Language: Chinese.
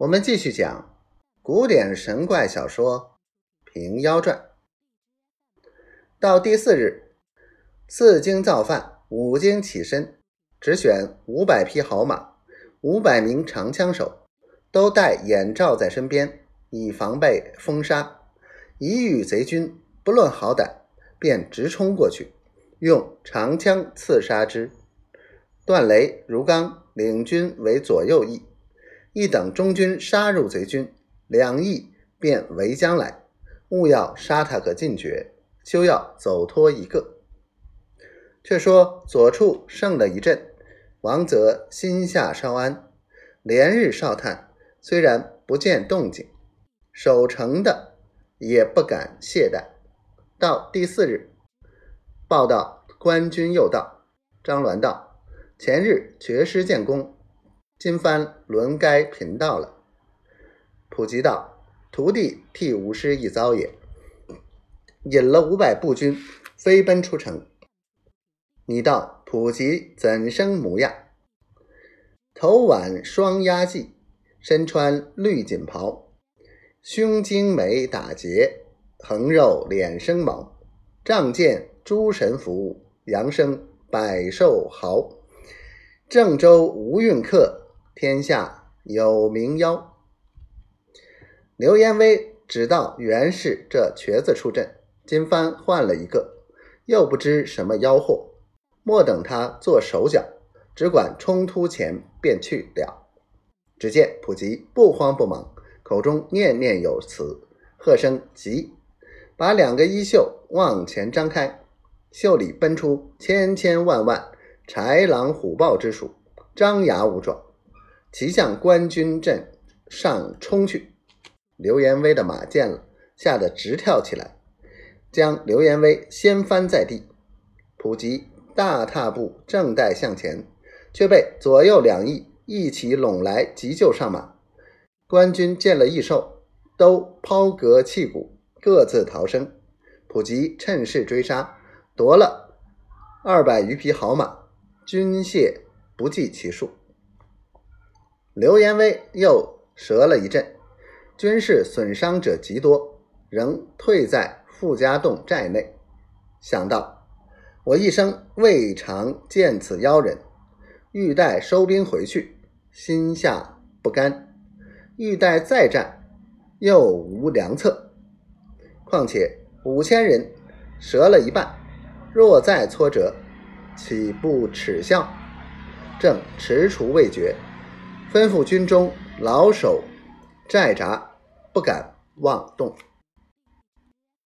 我们继续讲古典神怪小说《平妖传》。到第四日，四经造饭，五经起身，只选五百匹好马，五百名长枪手，都带眼罩在身边，以防备风沙。一遇贼军，不论好歹，便直冲过去，用长枪刺杀之。段雷、如刚领军为左右翼。一等中军杀入贼军，两翼便围将来，勿要杀他个尽绝，休要走脱一个。却说左处胜了一阵，王泽心下稍安，连日哨探，虽然不见动静，守城的也不敢懈怠。到第四日，报道官军又到，张鸾道：前日绝师建功。今番轮该贫道了。普吉道：“徒弟替吾师一遭也。”引了五百步军飞奔出城。你道普吉怎生模样？头挽双压髻，身穿绿锦袍，胸精美打结，横肉脸生毛，仗剑诸神服，扬声百兽嚎。郑州无运客。天下有名妖，刘延威只道袁氏这瘸子出阵，今番换了一个，又不知什么妖货。莫等他做手脚，只管冲突前便去了。只见普吉不慌不忙，口中念念有词，喝声急，把两个衣袖往前张开，袖里奔出千千万万豺狼虎豹之属，张牙舞爪。骑向官军阵上冲去，刘延威的马见了，吓得直跳起来，将刘延威掀翻在地。普吉大踏步正待向前，却被左右两翼一起拢来急救上马。官军见了异兽，都抛戈弃鼓，各自逃生。普吉趁势追杀，夺了二百余匹好马，军械不计其数。刘延威又折了一阵，军事损伤者极多，仍退在傅家洞寨内。想到我一生未尝见此妖人，欲待收兵回去，心下不甘；欲待再战，又无良策。况且五千人折了一半，若再挫折，岂不耻笑？正踟蹰未决。吩咐军中老守寨闸，不敢妄动。